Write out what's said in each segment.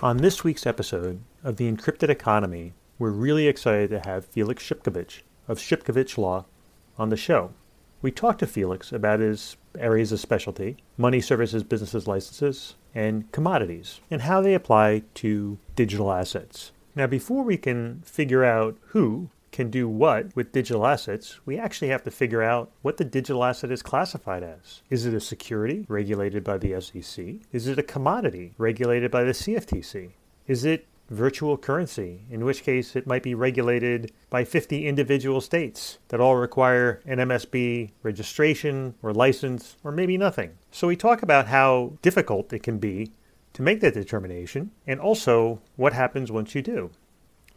On this week's episode of The Encrypted Economy, we're really excited to have Felix Shipkevich of Shipkevich Law on the show. We talked to Felix about his areas of specialty, money services, businesses licenses, and commodities, and how they apply to digital assets. Now, before we can figure out who can do what with digital assets, we actually have to figure out what the digital asset is classified as. Is it a security regulated by the SEC? Is it a commodity regulated by the CFTC? Is it virtual currency, in which case it might be regulated by 50 individual states that all require an MSB registration or license or maybe nothing. So we talk about how difficult it can be to make that determination and also what happens once you do.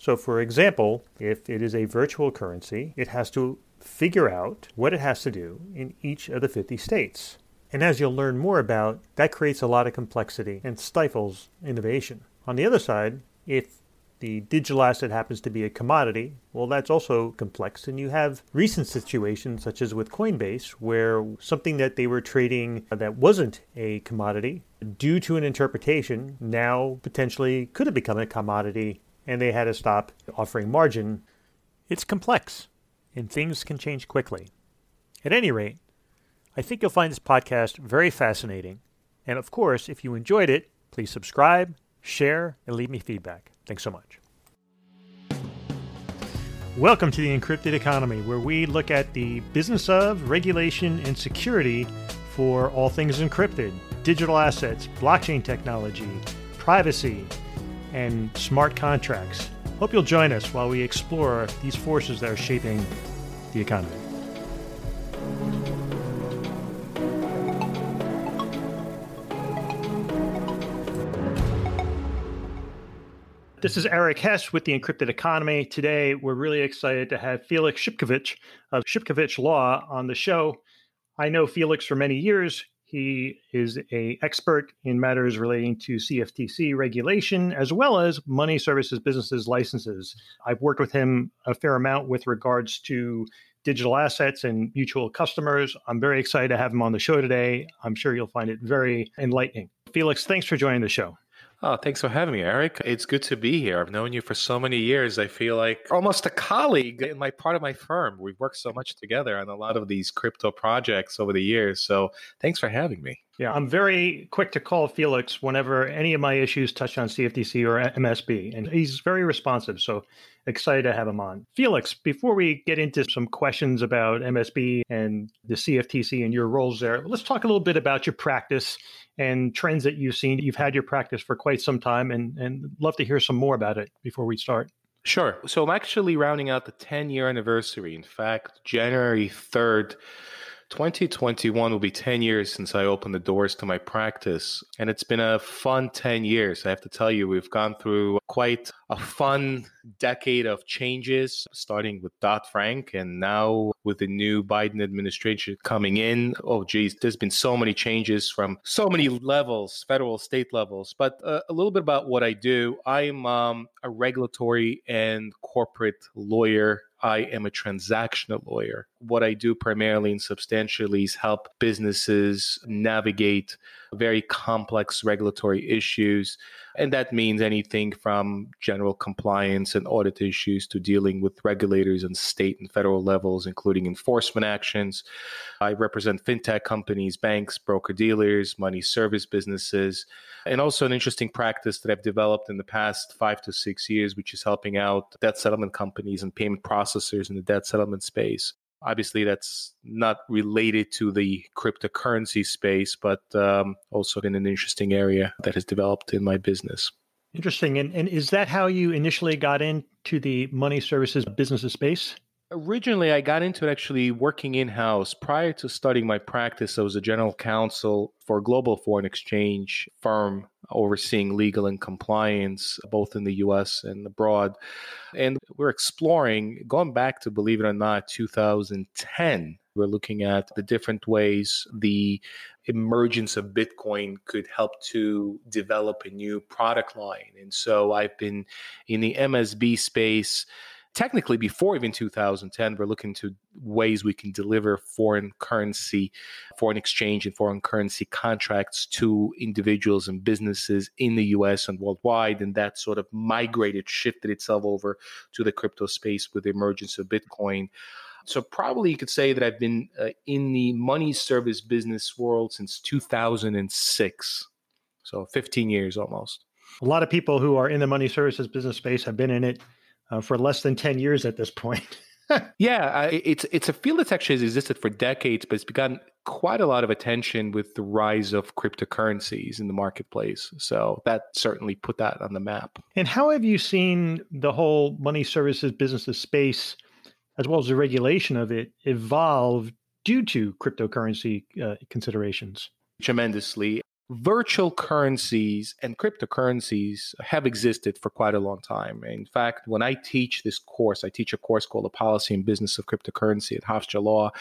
So, for example, if it is a virtual currency, it has to figure out what it has to do in each of the 50 states. And as you'll learn more about, that creates a lot of complexity and stifles innovation. On the other side, if the digital asset happens to be a commodity, well, that's also complex. And you have recent situations, such as with Coinbase, where something that they were trading that wasn't a commodity, due to an interpretation, now potentially could have become a commodity and they had to stop offering margin. It's complex, and things can change quickly. At any rate, I think you'll find this podcast very fascinating. And of course, if you enjoyed it, please subscribe, share, and leave me feedback. Thanks so much. Welcome to the Encrypted Economy, where we look at the business of, regulation, and security for all things encrypted, digital assets, blockchain technology, privacy, and smart contracts. Hope you'll join us while we explore these forces that are shaping the economy. This is Eric Hess with the Encrypted Economy. Today, we're really excited to have Felix Shipkevich of Shipkevich Law on the show. I know Felix for many years. He is a expert in matters relating to CFTC regulation as well as money services businesses licenses. I've worked with him a fair amount with regards to digital assets and mutual customers. I'm very excited to have him on the show today. I'm sure you'll find it very enlightening. Felix, thanks for joining the show. Oh, thanks for having me, Eric. It's good to be here. I've known you for so many years. I feel like almost a colleague in my part of my firm. We've worked so much together on a lot of these crypto projects over the years. So thanks for having me. Yeah, I'm very quick to call Felix whenever any of my issues touch on CFTC or MSB, and he's very responsive. So excited to have him on. Felix, before we get into some questions about MSB and the CFTC and your roles there, let's talk a little bit about your practice and trends that you've seen. You've had your practice for quite some time, and, and love to hear some more about it before we start. Sure. So I'm actually rounding out the 10 year anniversary. In fact, January 3rd, 2021 will be 10 years since I opened the doors to my practice. And it's been a fun 10 years. I have to tell you, we've gone through quite a fun decade of changes, starting with Dodd Frank and now with the new Biden administration coming in. Oh, geez, there's been so many changes from so many levels, federal, state levels. But uh, a little bit about what I do I'm um, a regulatory and corporate lawyer I am a transactional lawyer. What I do primarily and substantially is help businesses navigate very complex regulatory issues. And that means anything from general compliance and audit issues to dealing with regulators on state and federal levels, including enforcement actions. I represent fintech companies, banks, broker dealers, money service businesses, and also an interesting practice that I've developed in the past five to six years, which is helping out debt settlement companies and payment processors in the debt settlement space. Obviously, that's not related to the cryptocurrency space, but um, also in an interesting area that has developed in my business. Interesting. And, and is that how you initially got into the money services business space? Originally, I got into it actually working in house. Prior to starting my practice, I was a general counsel for a global foreign exchange firm overseeing legal and compliance both in the US and abroad. And we're exploring, going back to believe it or not, 2010. We're looking at the different ways the emergence of Bitcoin could help to develop a new product line. And so I've been in the MSB space technically before even 2010 we're looking to ways we can deliver foreign currency foreign exchange and foreign currency contracts to individuals and businesses in the us and worldwide and that sort of migrated shifted itself over to the crypto space with the emergence of bitcoin so probably you could say that I've been uh, in the money service business world since 2006. So 15 years almost. A lot of people who are in the money services business space have been in it uh, for less than 10 years at this point. yeah, it's it's a field that's actually has existed for decades, but it's begun quite a lot of attention with the rise of cryptocurrencies in the marketplace. So that certainly put that on the map. And how have you seen the whole money services business space, as well as the regulation of it, evolve due to cryptocurrency uh, considerations? Tremendously virtual currencies and cryptocurrencies have existed for quite a long time. In fact, when I teach this course, I teach a course called The Policy and Business of Cryptocurrency at Hofstra Law.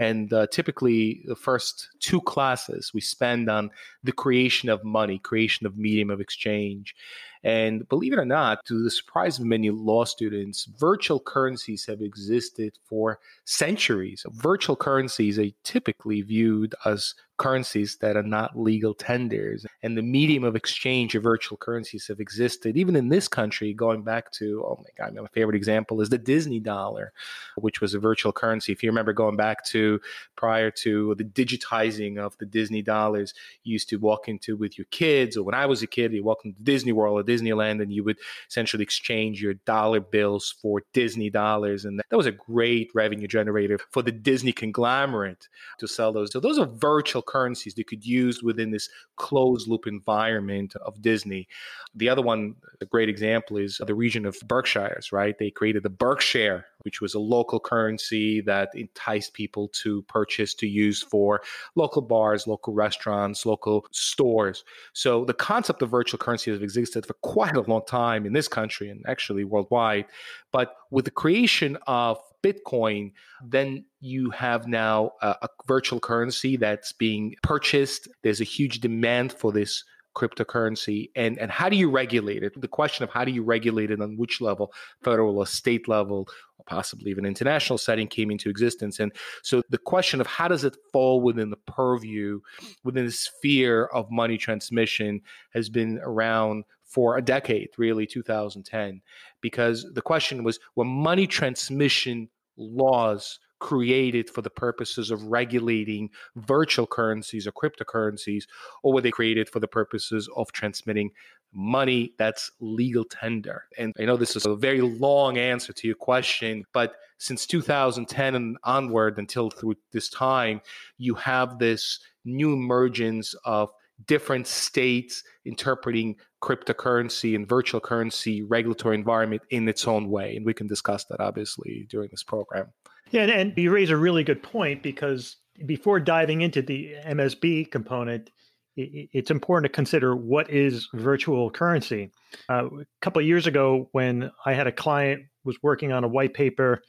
And uh, typically, the first two classes we spend on the creation of money, creation of medium of exchange. And believe it or not, to the surprise of many law students, virtual currencies have existed for centuries. Virtual currencies are typically viewed as currencies that are not legal tenders. And the medium of exchange of virtual currencies have existed even in this country, going back to, oh my God, my favorite example is the Disney dollar, which was a virtual currency. If you remember going back to prior to the digitizing of the Disney dollars, you used to walk into with your kids, or when I was a kid, you walked into Disney World or Disneyland and you would essentially exchange your dollar bills for Disney dollars. And that was a great revenue generator for the Disney conglomerate to sell those. So those are virtual currencies they could use within this closed loop environment of Disney. The other one, a great example is the region of Berkshires, right? They created the BerkShare, which was a local currency that enticed people to purchase to use for local bars, local restaurants, local stores. So the concept of virtual currency has existed for quite a long time in this country and actually worldwide. But with the creation of Bitcoin, then you have now a, a virtual currency that's being purchased. There's a huge demand for this cryptocurrency. And and how do you regulate it? The question of how do you regulate it on which level federal or state level or possibly even international setting came into existence. And so the question of how does it fall within the purview within the sphere of money transmission has been around for a decade really 2010 because the question was were money transmission laws created for the purposes of regulating virtual currencies or cryptocurrencies, or were they created for the purposes of transmitting money that's legal tender? And I know this is a very long answer to your question, but since 2010 and onward until through this time, you have this new emergence of different states interpreting cryptocurrency and virtual currency regulatory environment in its own way. And we can discuss that obviously during this program. Yeah, and, you raise a really good point because before diving into the MSB component, it's important to consider what is virtual currency. Uh, a couple of years ago, when I had a client was working on a white paper,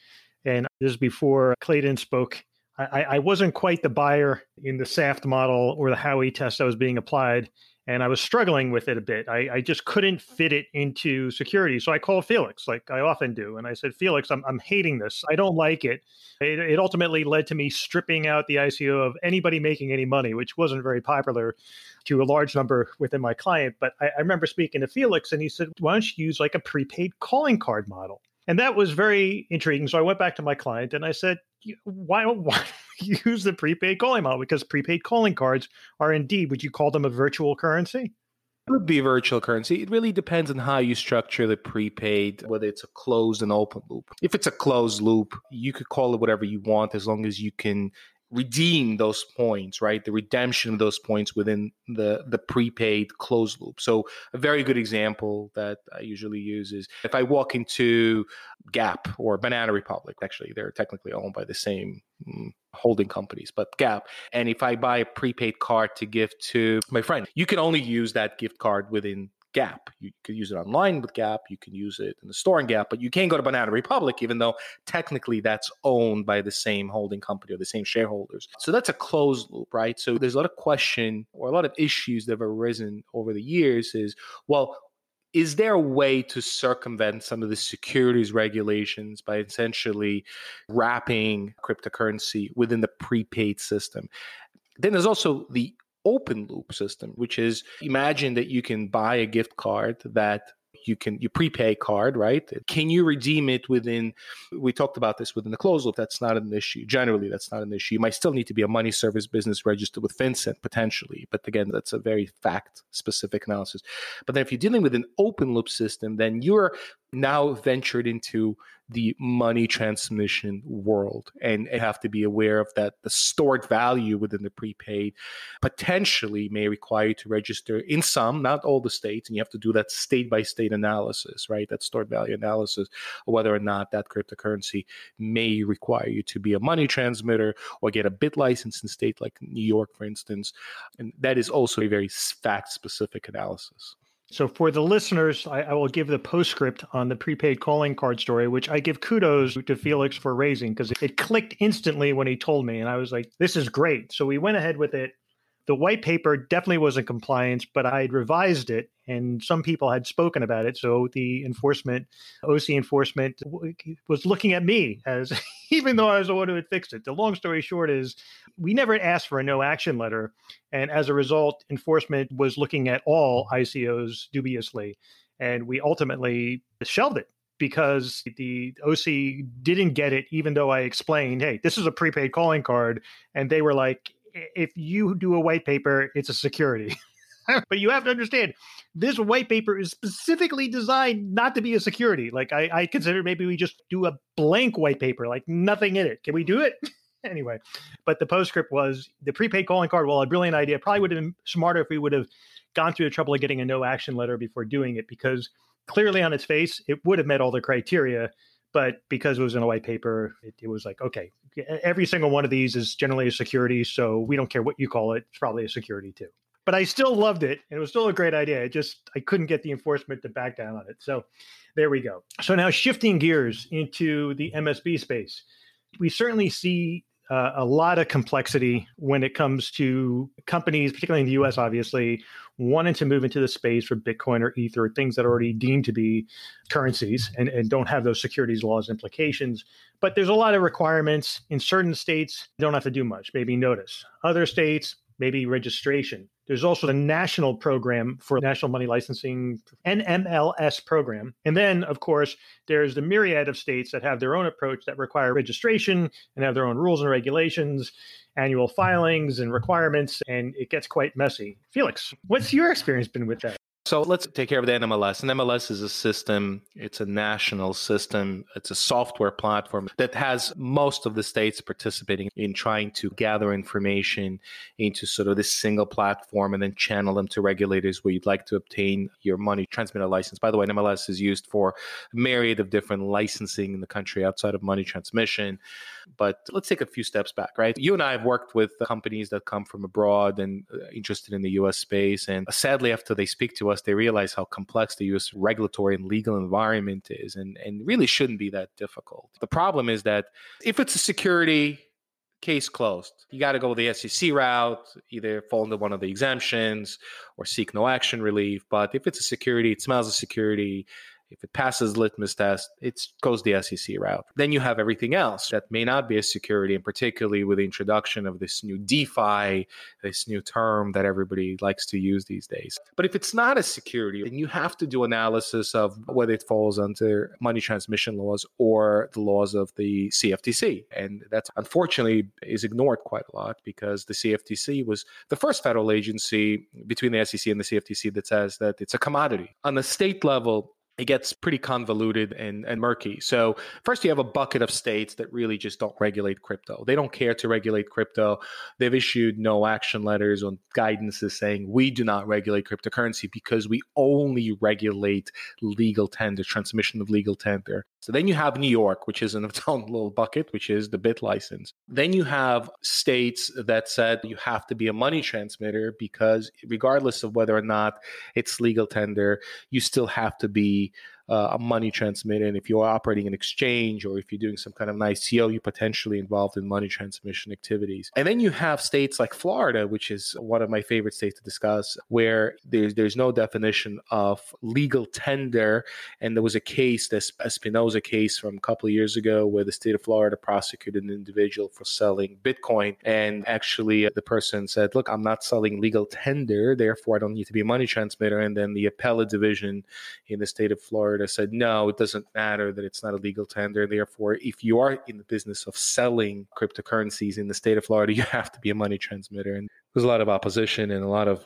and this is before Clayton spoke, I, I wasn't quite the buyer in the SAFT model or the Howey test that was being applied and I was struggling with it a bit. I, I, just couldn't fit it into security. So I called Felix, like I often do. And I said, Felix, I'm, I'm hating this. I don't like it. it. It ultimately led to me stripping out the ICO of anybody making any money, which wasn't very popular to a large number within my client. But I, I remember speaking to Felix, and he said, Why don't you use like a prepaid calling card model? And that was very intriguing. So I went back to my client and I said, why, why use the prepaid calling model? Because prepaid calling cards are indeed, would you call them a virtual currency? It would be virtual currency. It really depends on how you structure the prepaid, whether it's a closed and open loop. If it's a closed loop, you could call it whatever you want as long as you can redeem those points, right? The redemption of those points within the the prepaid closed loop. So a very good example that I usually use is if I walk into Gap or Banana Republic, actually they're technically owned by the same mm, holding companies, but Gap. And if I buy a prepaid card to give to my friend, you can only use that gift card within Gap. You could use it online with Gap. You can use it in the store in Gap, but you can't go to Banana Republic, even though technically that's owned by the same holding company or the same shareholders. So that's a closed loop, right? So there's a lot of question or a lot of issues that have arisen over the years is, well, is there a way to circumvent some of the securities regulations by essentially wrapping cryptocurrency within the prepaid system? Then there's also the open loop system, which is imagine that you can buy a gift card that you can you prepay card right? Can you redeem it within we talked about this within the closed loop that's not an issue. Generally that's not an issue. You might still need to be a money service business registered with FinCEN potentially but again that's a very fact specific analysis. But then if you're dealing with an open loop system then you're now ventured into the money transmission world and have to be aware of that the stored value within the prepaid potentially may require you to register in some not all the states and you have to do that state by state analysis right? That stored value analysis whether or not that cryptocurrency may require you to be a money transmitter or get a BitLicense in state like new york for instance. And that is also a very fact specific analysis so for the listeners, I, I, will give the postscript on the prepaid calling card story, which I give kudos to Felix for raising because it clicked instantly when he told me, and I was like, "This is great." So we went ahead with it. The white paper definitely was in compliance, but I had revised it, and some people had spoken about it. So the enforcement, OC enforcement, was looking at me as even though I was the one who had fixed it. The long story short is we never asked for a no action letter. And as a result, enforcement was looking at all ICOs dubiously. And we ultimately shelved it because the OC didn't get it, even though I explained, hey, this is a prepaid calling card. And they were like, if you do a white paper, it's a security. but you have to understand this white paper is specifically designed not to be a security. Like I, I consider maybe we just do a blank white paper, like nothing in it. Can we do it? anyway, but the postscript was the prepaid calling card. Well, a brilliant idea. Probably would have been smarter if we would have gone through the trouble of getting a no action letter before doing it, because clearly on its face it would have met all the criteria. But because it was in a white paper, it, it was like, okay, every single one of these is generally a security, so we don't care what you call it. It's probably a security too but I still loved it. And it was still a great idea. I just I couldn't get the enforcement to back down on it. So there we go. So now shifting gears into the MSB space, we certainly see uh, a lot of complexity when it comes to companies, particularly in the US, obviously, wanting to move into the space for Bitcoin or Ether, things that are already deemed to be currencies and, and don't have those securities laws implications. But there's a lot of requirements. In certain states, don't have to do much, maybe notice. Other states, maybe registration. There's also the national program for national money licensing, NMLS program. And then, of course, there's the myriad of states that have their own approach that require registration and have their own rules and regulations, annual filings and requirements, and it gets quite messy. Felix, what's your experience been with that? So let's take care of the NMLS. And MLS is a system, it's a national system, it's a software platform that has most of the states participating in trying to gather information into sort of this single platform and then channel them to regulators where you'd like to obtain your money transmitter license. By the way, NMLS is used for a myriad of different licensing in the country outside of money transmission. But let's take a few steps back, right? You and I have worked with companies that come from abroad and uh, interested in the US space. And sadly, after they speak to us, they realize how complex the US regulatory and legal environment is and, and really shouldn't be that difficult. The problem is that if it's a security, case closed. You got to go the SEC route, either fall into one of the exemptions or seek no action relief. But if it's a security, it smells of security. If it passes litmus test, it goes the SEC route. Then you have everything else that may not be a security, and particularly with the introduction of this new DeFi, this new term that everybody likes to use these days. But if it's not a security, then you have to do analysis of whether it falls under money transmission laws or the laws of the CFTC. And that's unfortunately is ignored quite a lot because the CFTC was the first federal agency between the SEC and the CFTC that says that it's a commodity. On the state level, it gets pretty convoluted and, and murky. So, first, you have a bucket of states that really just don't regulate crypto. They don't care to regulate crypto. They've issued no action letters on guidances saying we do not regulate cryptocurrency because we only regulate legal tender, transmission of legal tender. So, then you have New York, which is in its own little bucket, which is the BitLicense. Then you have states that said you have to be a money transmitter because, regardless of whether or not it's legal tender, you still have to be be uh, a money transmitter. And if you're operating an exchange or if you're doing some kind of an ICO, you're potentially involved in money transmission activities. And then you have states like Florida, which is one of my favorite states to discuss, where there's there's no definition of legal tender. And there was a case, this Espinoza case from a couple of years ago, where the state of Florida prosecuted an individual for selling Bitcoin. And actually, the person said, "Look, I'm not selling legal tender, therefore I don't need to be a money transmitter." And then the appellate division in the state of Florida said, "No, it doesn't matter that it's not a legal tender. Therefore, if you are in the business of selling cryptocurrencies in the state of Florida, you have to be a money transmitter." And there's a lot of opposition and a lot of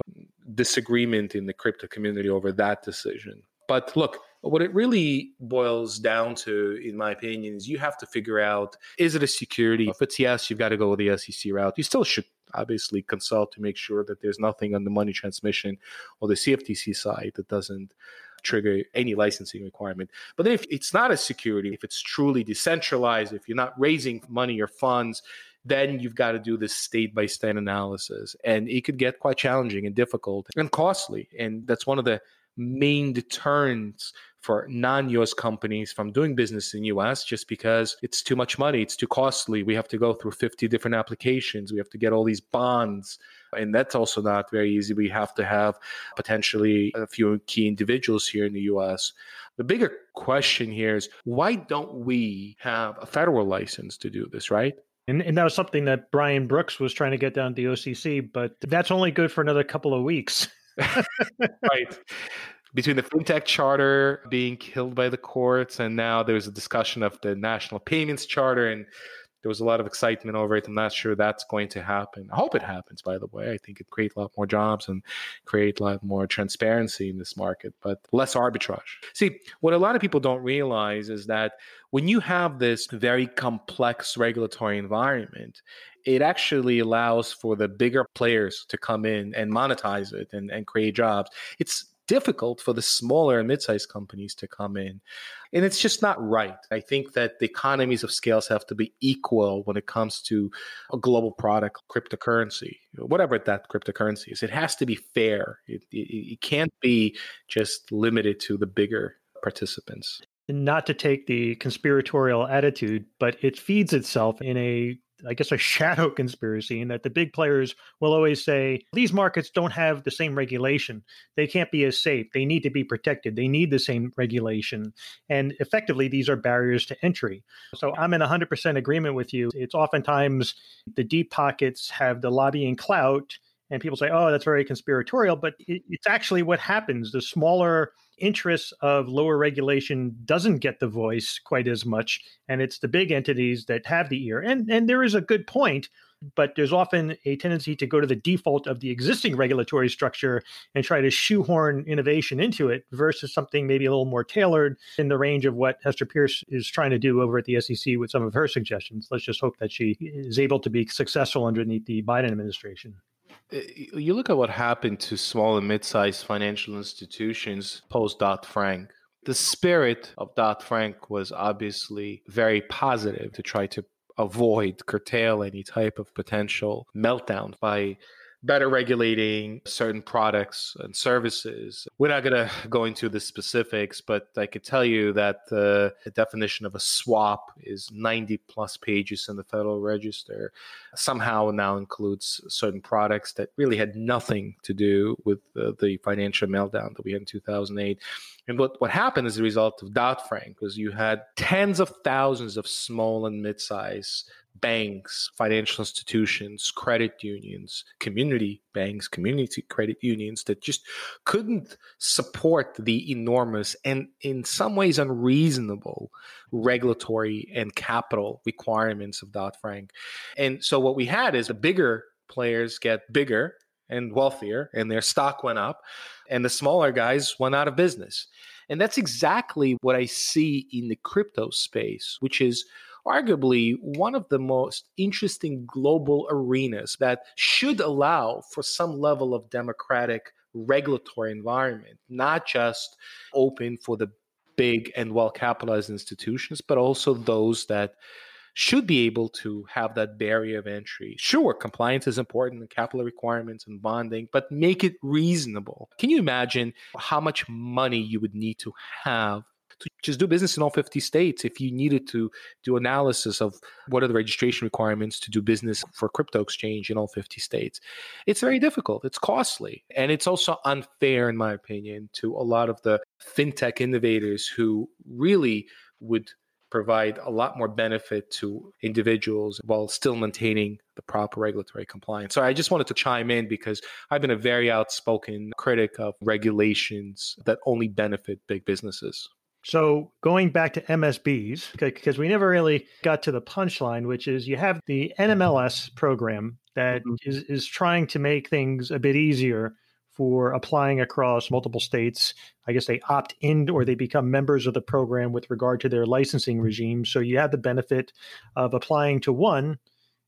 disagreement in the crypto community over that decision. But look, what it really boils down to, in my opinion, is you have to figure out is it a security? If it's yes, you've got to go with the SEC route. You still should obviously consult to make sure that there's nothing on the money transmission or the CFTC side that doesn't trigger any licensing requirement. But if it's not a security, if it's truly decentralized, if you're not raising money or funds, then you've got to do this state by state analysis. And it could get quite challenging and difficult and costly. And that's one of the main deterrents for non-US companies from doing business in US just because it's too much money, it's too costly. We have to go through 50 different applications. We have to get all these bonds and that's also not very easy. We have to have potentially a few key individuals here in the US. The bigger question here is why don't we have a federal license to do this, right? And, and that was something that Brian Brooks was trying to get down to the OCC, but that's only good for another couple of weeks. right between the fintech charter being killed by the courts and now there's a discussion of the national payments charter and there was a lot of excitement over it. I'm not sure that's going to happen. I hope it happens, by the way. I think it create a lot more jobs and create a lot more transparency in this market, but less arbitrage. See, what a lot of people don't realize is that when you have this very complex regulatory environment, it actually allows for the bigger players to come in and monetize it and, and create jobs. It's difficult for the smaller and mid-sized companies to come in. And it's just not right. I think that the economies of scales have to be equal when it comes to a global product cryptocurrency whatever that cryptocurrency is. It has to be fair. It, it, it can't be just limited to the bigger participants. Not to take the conspiratorial attitude, but it feeds itself in a I guess, a shadow conspiracy in that the big players will always say these markets don't have the same regulation. They can't be as safe. They need to be protected. They need the same regulation. And effectively, these are barriers to entry. So I'm in 100% agreement with you. It's oftentimes the deep pockets have the lobbying clout, and people say, oh, that's very conspiratorial, but it's actually what happens. The smaller interests of lower regulation doesn't get the voice quite as much and it's the big entities that have the ear and and there is a good point but there's often a tendency to go to the default of the existing regulatory structure and try to shoehorn innovation into it versus something maybe a little more tailored in the range of what Hester Peirce is trying to do over at the SEC with some of her suggestions. Let's just hope that she is able to be successful underneath the Biden administration. Uh, you look at what happened to small and mid-sized financial institutions post Dodd Frank. The spirit of Dodd Frank was obviously very positive to try to avoid curtail any type of potential meltdown by better regulating certain products and services. We're not going to go into the specifics, but I could tell you that the definition of a swap is 90 plus pages in the Federal Register. Somehow now includes certain products that really had nothing to do with the, the financial meltdown that we had in 2008. And what, what happened as a result of Dodd Frank was you had tens of thousands of small and mid sized banks, financial institutions, credit unions, community banks, community credit unions that just couldn't support the enormous and in some ways unreasonable regulatory and capital requirements of Dodd Frank. And so what we had is the bigger players get bigger and wealthier and their stock went up and the smaller guys went out of business. And that's exactly what I see in the crypto space, which is arguably one of the most interesting global arenas that should allow for some level of democratic regulatory environment, not just open for the big and well capitalized institutions, but also those that should be able to have that barrier of entry. Sure, compliance is important and capital requirements and bonding, but make it reasonable. Can you imagine how much money you would need to have to just do business in all 50 states if you needed to do analysis of what are the registration requirements to do business for crypto exchange in all 50 states. It's very difficult, it's costly, and it's also unfair, in my opinion, to a lot of the fintech innovators who really would provide a lot more benefit to individuals while still maintaining the proper regulatory compliance. So I just wanted to chime in because I've been a very outspoken critic of regulations that only benefit big businesses. So going back to MSBs, because we never really got to the punchline, which is you have the NMLS program that mm-hmm. is is trying to make things a bit easier for applying across multiple states. I guess they opt in or they become members of the program with regard to their licensing regime. So you have the benefit of applying to one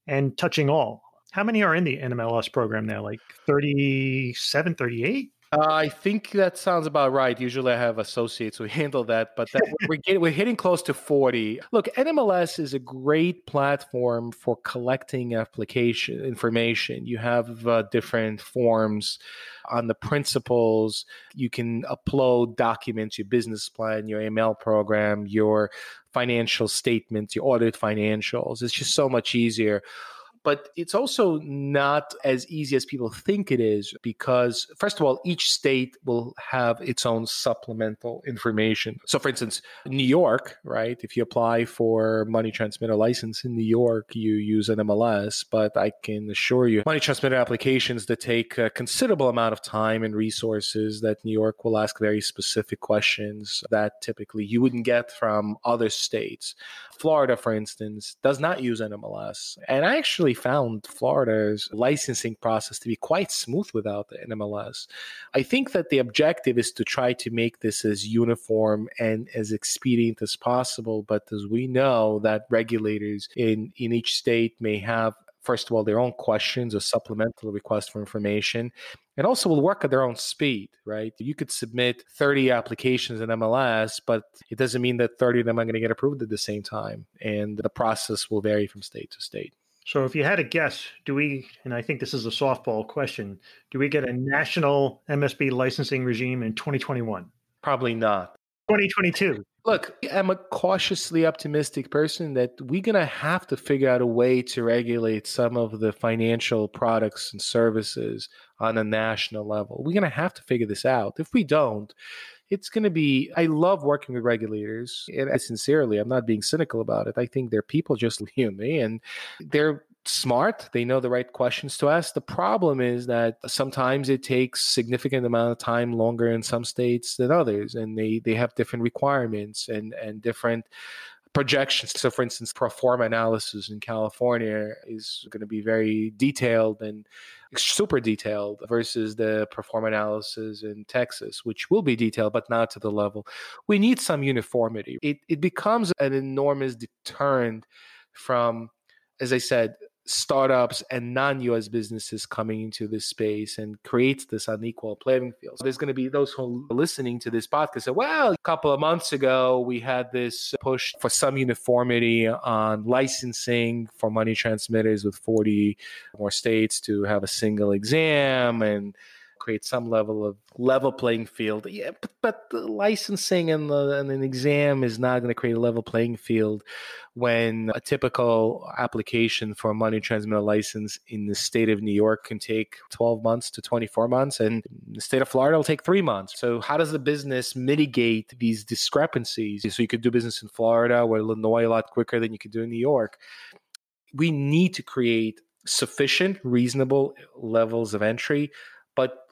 and touching all. How many are in the NMLS program now? Like 37, 38? Uh, I think that sounds about right. Usually, I have associates who handle that, but that, we're getting, we're hitting close to forty. Look, NMLS is a great platform for collecting application information. You have uh, different forms on the principles. You can upload documents, your business plan, your AML program, your financial statements, your audit financials. It's just so much easier but it's also not as easy as people think it is because first of all each state will have its own supplemental information. So for instance new york right? If you apply for money transmitter license in new york you use NMLS but i can assure you money transmitter applications that take a considerable amount of time and resources that new york will ask very specific questions that typically you wouldn't get from other states. Florida for instance does not use NMLS and i actually actually found Florida's licensing process to be quite smooth without the NMLS. I think that the objective is to try to make this as uniform and as expedient as possible. But as we know, that regulators in, in each state may have first of all their own questions or supplemental requests for information and also will work at their own speed right you could submit 30 applications in mls but it doesn't mean that 30 of them are going to get approved at the same time and the process will vary from state to state so, if you had a guess, do we, and I think this is a softball question, do we get a national MSB licensing regime in 2021? Probably not. 2022. Look, I'm a cautiously optimistic person that we're going to have to figure out a way to regulate some of the financial products and services on a national level. We're going to have to figure this out. If we don't, it's going to be i love working with regulators and I, sincerely i'm not being cynical about it. I think they're people just like me and they're smart. They know the right questions to ask. The problem is that sometimes it takes significant amount of time longer in some states than others and they they have different requirements and and different projections. So, for instance, pro forma analysis in California is going to be very detailed and super detailed versus the pro forma analysis in Texas, which will be detailed, but not to the level. We need some uniformity. It, it becomes an enormous deterrent from, as I said, startups and non-US businesses coming into this space and creates this unequal playing field. So there's going to be those who are listening to this podcast say, well, a couple of months ago, we had this push for some uniformity on licensing for money transmitters with 40 more states to have a single exam and create some level of level playing field. Yeah, but, but licensing and, the, and an exam is not going to create a level playing field when a typical application for a money transmitter license in the state of New York can take 12 months to 24 months, and the state of Florida will take three months. So, how does the business mitigate these discrepancies? So, you could do business in Florida or Illinois a lot quicker than you could do in New York. We need to create sufficient, reasonable levels of entry, but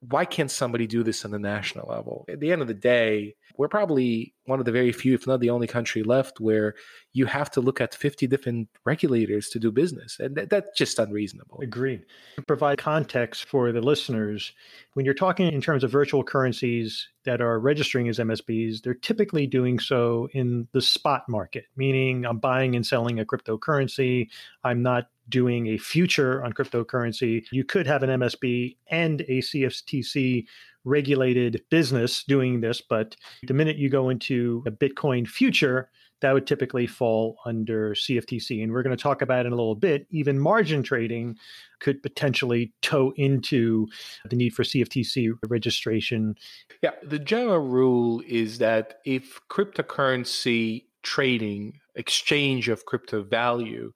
why can't somebody do this on the national level? At the end of the day, we're probably one of the very few, if not the only country left where you have to look at 50 different regulators to do business. And that, that's just unreasonable. Agreed. To provide context for the listeners, when you're talking in terms of virtual currencies that are registering as MSBs, they're typically doing so in the spot market, meaning I'm buying and selling a cryptocurrency. I'm not doing a future on cryptocurrency, you could have an MSB and a CFTC regulated business doing this. But the minute you go into a Bitcoin future, that would typically fall under CFTC. And we're going to talk about in a little bit. Even margin trading could potentially toe into the need for CFTC registration. Yeah, the general rule is that if cryptocurrency trading, exchange of crypto value,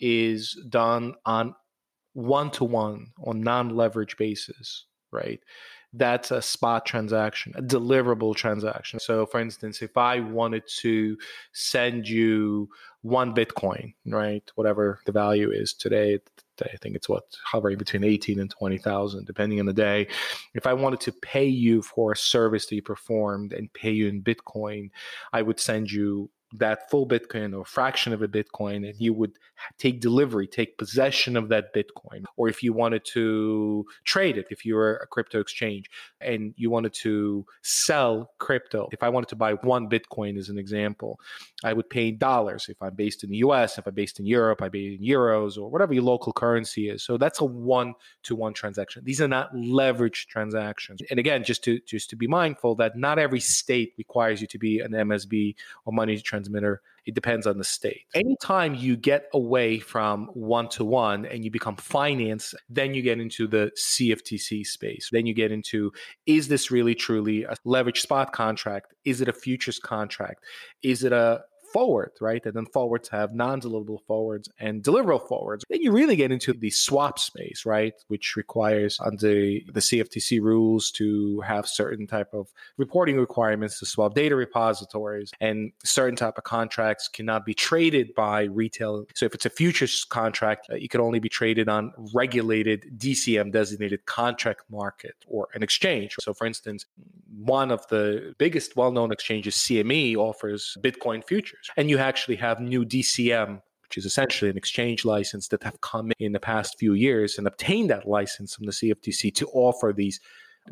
is done on one to one on non leverage basis, right? That's a spot transaction, a deliverable transaction. So, for instance, if I wanted to send you one Bitcoin, right, whatever the value is today, I think it's what hovering between 18 and 20,000 depending on the day. If I wanted to pay you for a service that you performed and pay you in Bitcoin, I would send you that full Bitcoin or fraction of a Bitcoin, and you would take delivery, take possession of that Bitcoin. Or if you wanted to trade it, if you were a crypto exchange and you wanted to sell crypto, if I wanted to buy one Bitcoin as an example, I would pay dollars. If I'm based in the US, if I'm based in Europe, I'd pay in euros or whatever your local currency is. So that's a one to one transaction. These are not leveraged transactions. And again, just to just to be mindful that not every state requires you to be an MSB or money transmitter it depends on the state. Anytime you get away from one to one and you become finance, then you get into the CFTC space. Then you get into is this really truly a leverage spot contract? Is it a futures contract? Is it a forward, right? And then forwards have non-deliverable forwards and deliverable forwards. Then you really get into the swap space, right? Which requires under the CFTC rules to have certain type of reporting requirements to swap data repositories and certain type of contracts cannot be traded by retail. So if it's a futures contract, uh, it can only be traded on regulated DCM designated contract market or an exchange. So for instance, one of the biggest well-known exchanges, CME, offers Bitcoin futures and you actually have new DCM which is essentially an exchange license that have come in the past few years and obtained that license from the CFTC to offer these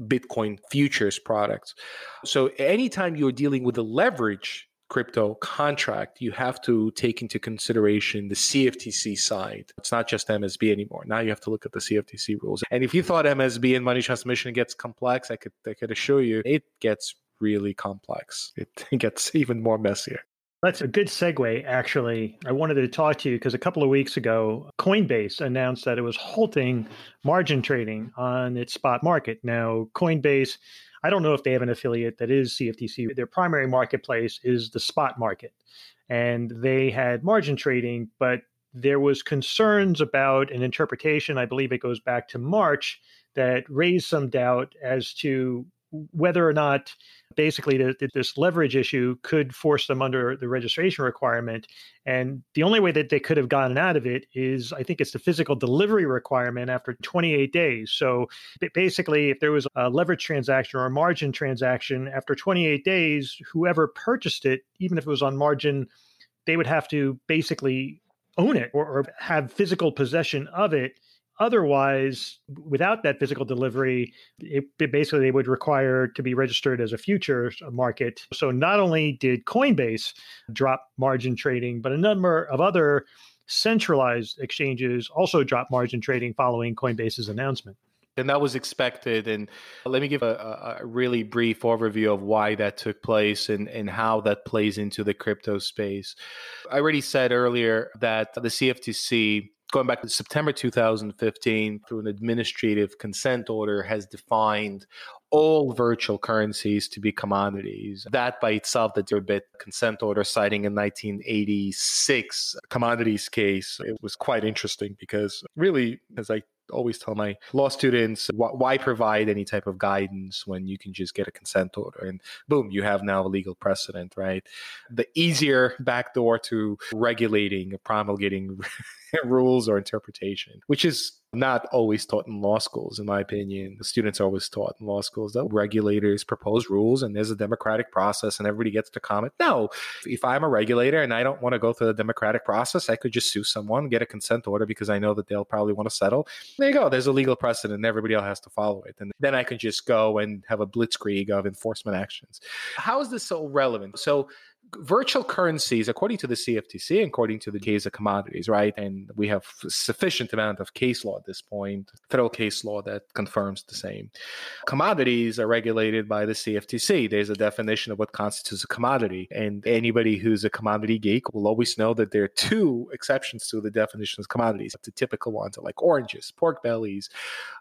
Bitcoin futures products. So anytime you're dealing with a leverage crypto contract, you have to take into consideration the CFTC side. It's not just MSB anymore. Now you have to look at the CFTC rules. And if you thought MSB and money transmission gets complex, I could I could assure you it gets really complex. It gets even more messier. That's a good segue, actually. I wanted to talk to you because a couple of weeks ago, Coinbase announced that it was halting margin trading on its spot market. Now, Coinbase, I don't know if they have an affiliate that is CFTC. Their primary marketplace is the spot market. And they had margin trading, but there was concerns about an interpretation, I believe it goes back to March, that raised some doubt as to whether or not basically the, this leverage issue could force them under the registration requirement. And the only way that they could have gotten out of it is, I think it's the physical delivery requirement after 28 days. So basically, if there was a leverage transaction or a margin transaction after 28 days, whoever purchased it, even if it was on margin, they would have to basically own it or, or have physical possession of it Otherwise, without that physical delivery, it, it, basically they would require to be registered as a futures market. So not only did Coinbase drop margin trading, but a number of other centralized exchanges also dropped margin trading following Coinbase's announcement. And that was expected. And let me give a, a, really brief overview of why that took place and, and how that plays into the crypto space. I already said earlier that the CFTC going back to September 2015 through an administrative consent order has defined all virtual currencies to be commodities. That by itself, the Derivabit consent order citing a 1986 commodities case, it was quite interesting because really, as I always tell my law students why provide any type of guidance when you can just get a consent order? And boom you have now a legal precedent right? The easier backdoor to regulating promulgating rules or interpretation which is not always taught in law schools, in my opinion. The students are always taught in law schools that regulators propose rules and there's a democratic process and everybody gets to comment. No, if I'm a regulator and I don't want to go through the democratic process, I could just sue someone, get a consent order because I know that they'll probably want to settle. There you go. There's a legal precedent and everybody else has to follow it. And then I can just go and have a blitzkrieg of enforcement actions. How is this so relevant? So virtual currencies, according to the CFTC, according to the case of commodities, right? And we have sufficient amount of case law at this point, federal case law that confirms the same. Commodities are regulated by the CFTC. There's a definition of what constitutes a commodity. And anybody who's a commodity geek will always know that there are two exceptions to the definition of commodities. The typical ones are like oranges, pork bellies,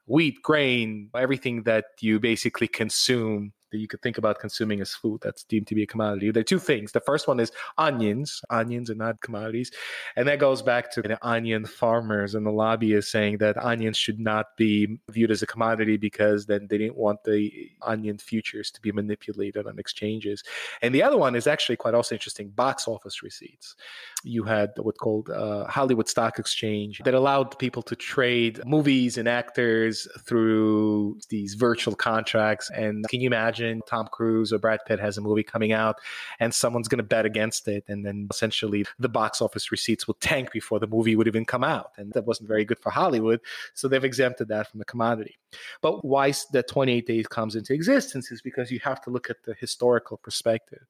wheat, grain, everything that you basically consume that you could think about consuming as food that's deemed to be a commodity. There are two things. The first one is onions. Onions are not commodities. And that goes back to the onion farmers and the lobbyists saying that onions should not be viewed as a commodity because then they didn't want the onion futures to be manipulated on exchanges. And the other one is actually quite also interesting box office receipts. You had what's called uh, Hollywood Stock Exchange that allowed people to trade movies and actors through these virtual contracts. And can you imagine? Imagine Tom Cruise or Brad Pitt has a movie coming out and someone's going to bet against it. And then essentially the box office receipts will tank before the movie would even come out. And that wasn't very good for Hollywood. So they've exempted that from the commodity. But why the 28 days comes into existence is because you have to look at the historical perspective.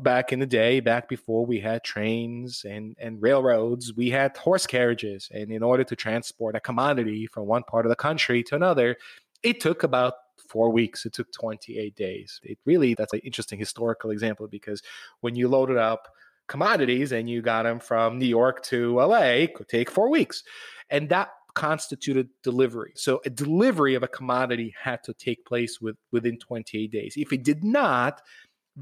Back in the day, back before we had trains and, and railroads, we had horse carriages. And in order to transport a commodity from one part of the country to another, it took about four weeks. It took 28 days. It really, that's an interesting historical example because when you loaded up commodities and you got them from New York to LA, it could take four weeks. And that constituted delivery. So a delivery of a commodity had to take place with, within 28 days. If it did not,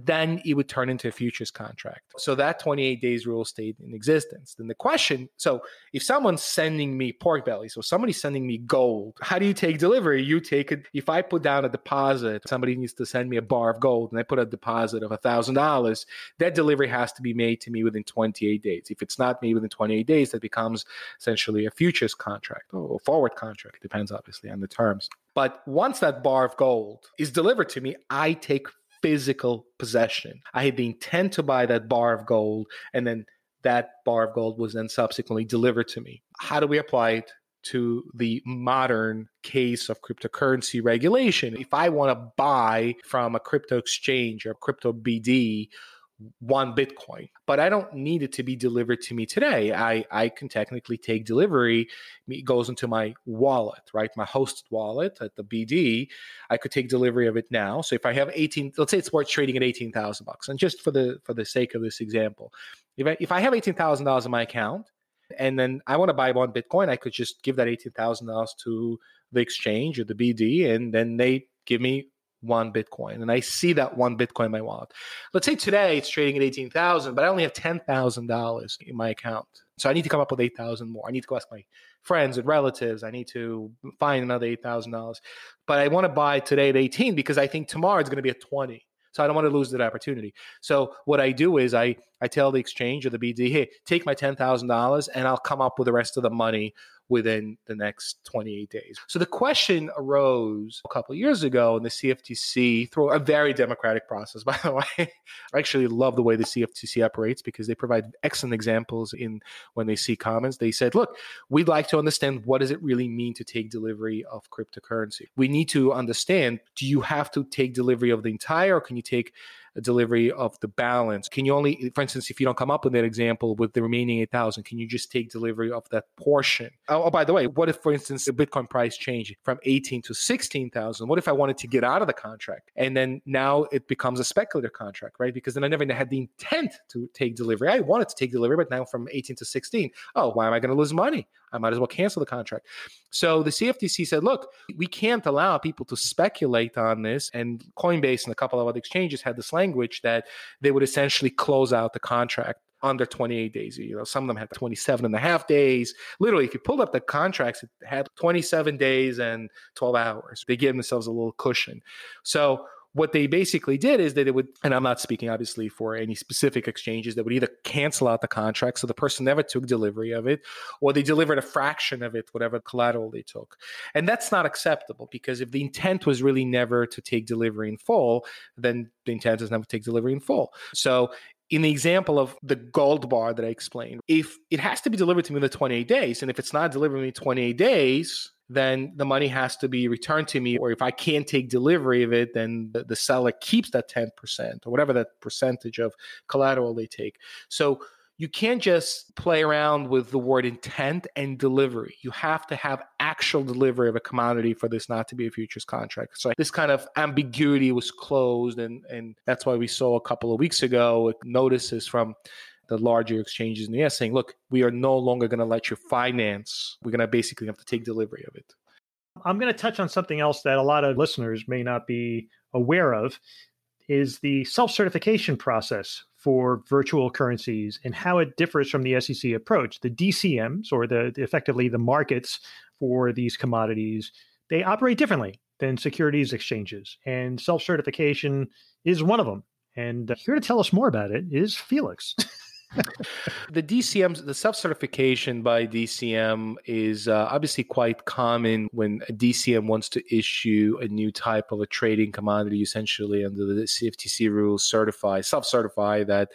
then it would turn into a futures contract. So that 28 days rule stayed in existence. Then the question so if someone's sending me pork belly, so somebody's sending me gold, how do you take delivery? You take it, if I put down a deposit, somebody needs to send me a bar of gold and I put a deposit of $1,000, that delivery has to be made to me within 28 days. If it's not made within 28 days, that becomes essentially a futures contract or a forward contract. Depends obviously on the terms. But once that bar of gold is delivered to me, I take physical possession. I had the intent to buy that bar of gold, and then that bar of gold was then subsequently delivered to me. How do we apply it to the modern case of cryptocurrency regulation? If I want to buy from a crypto exchange or crypto BD one Bitcoin, but I don't need it to be delivered to me today. I, I can technically take delivery. It goes into my wallet, right? My hosted wallet at the BD. I could take delivery of it now. So if I have 18, let's say it's worth trading at 18,000 bucks. And just for the, for the sake of this example, if I, if I have $18,000 in my account and then I want to buy one Bitcoin, I could just give that $18,000 to the exchange or the BD and then they give me one Bitcoin. And I see that one Bitcoin in my wallet. Let's say today it's trading at 18,000, but I only have $10,000 in my account. So I need to come up with 8,000 more. I need to go ask my friends and relatives. I need to find another $8,000. But I want to buy today at 18 because I think tomorrow it's going to be at 20. So I don't want to lose that opportunity. So what I do is I I tell the exchange or the BD, hey, take my ten thousand dollars and I'll come up with the rest of the money within the next 28 days. So the question arose a couple years ago in the CFTC through a very democratic process, by the way. I actually love the way the CFTC operates because they provide excellent examples in when they see comments. They said, look, we'd like to understand what does it really mean to take delivery of cryptocurrency? We need to understand, do you have to take delivery of the entire or can you take delivery of the balance? Can you only, for instance, if you don't come up with that example with the remaining 8,000, can you just take delivery of that portion? Oh, oh, by the way, what if, for instance, the Bitcoin price changed from 18 to 16,000? What if I wanted to get out of the contract? And then now it becomes a speculative contract, right? Because then I never had the intent to take delivery. I wanted to take delivery, but now from 18 to 16, oh, why am I going to lose money? I might as well cancel the contract. So the CFTC said, look, we can't allow people to speculate on this. And Coinbase and a couple of other exchanges had this language that they would essentially close out the contract under 28 days. You know, some of them had 27 and a half days. Literally, if you pulled up the contracts, it had 27 days and 12 hours. They gave themselves a little cushion. So what they basically did is that they would, and I'm not speaking obviously for any specific exchanges, that would either cancel out the contract so the person never took delivery of it, or they delivered a fraction of it, whatever collateral they took. And that's not acceptable because if the intent was really never to take delivery in full, then the intent is never to take delivery in full. So in the example of the gold bar that I explained, if it has to be delivered to me in the 28 days, and if it's not delivered to me in 28 days, then the money has to be returned to me. Or if I can't take delivery of it, then the, the seller keeps that 10% or whatever that percentage of collateral they take. So you can't just play around with the word intent and delivery. You have to have actual delivery of a commodity for this not to be a futures contract. So this kind of ambiguity was closed, and and that's why we saw a couple of weeks ago notices from the larger exchanges in the US saying, look, we are no longer going to let you finance. We're going to basically have to take delivery of it. I'm going to touch on something else that a lot of listeners may not be aware of is the self-certification process for virtual currencies and how it differs from the SEC approach. The DCMs, or the effectively the markets for these commodities, they operate differently than securities exchanges, and self-certification is one of them. And uh, here to tell us more about it is Felix. the DCM, the self certification by DCM is uh, obviously quite common when a DCM wants to issue a new type of a trading commodity, essentially under the CFTC rules, certify, self certify that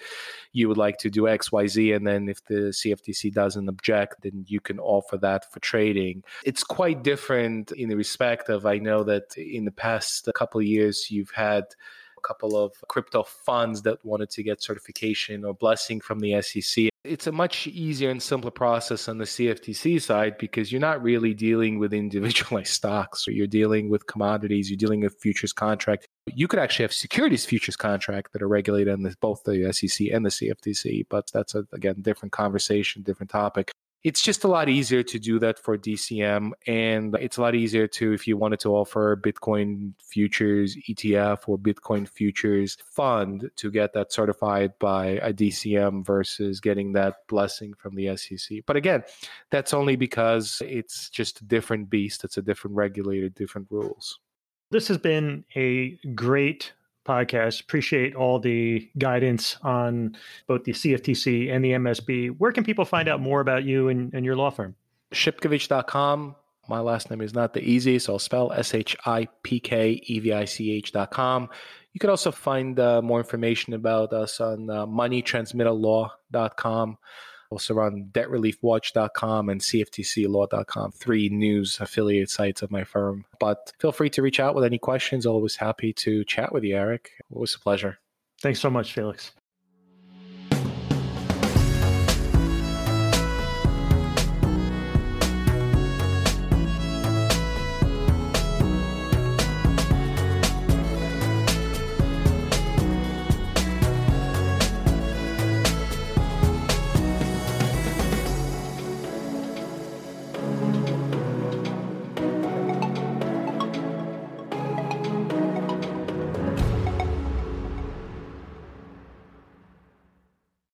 you would like to do X, Y, Z. And then if the CFTC doesn't object, then you can offer that for trading. It's quite different in the respect of, I know that in the past couple of years, you've had couple of crypto funds that wanted to get certification or blessing from the SEC. It's a much easier and simpler process on the CFTC side because you're not really dealing with individualized stocks you're dealing with commodities, you're dealing with futures contract. You could actually have securities futures contract that are regulated in both the SEC and the CFTC, but that's a, again different conversation, different topic it's just a lot easier to do that for DCM. And it's a lot easier to, if you wanted to offer Bitcoin futures ETF or Bitcoin futures fund to get that certified by a DCM versus getting that blessing from the SEC. But again, that's only because it's just a different beast. It's a different regulator, different rules. This has been a great podcast. Appreciate all the guidance on both the CFTC and the MSB. Where can people find out more about you and, and your law firm? Shipkevich.com. My last name is not the easiest, so I'll spell S H I P K E V I C H.com. You can also find uh, more information about us on uh, moneytransmitterlaw.com also run debtreliefwatch.com and cftclaw.com, three news affiliate sites of my firm. But feel free to reach out with any questions. Always happy to chat with you, Eric. Always a pleasure. Thanks so much, Felix.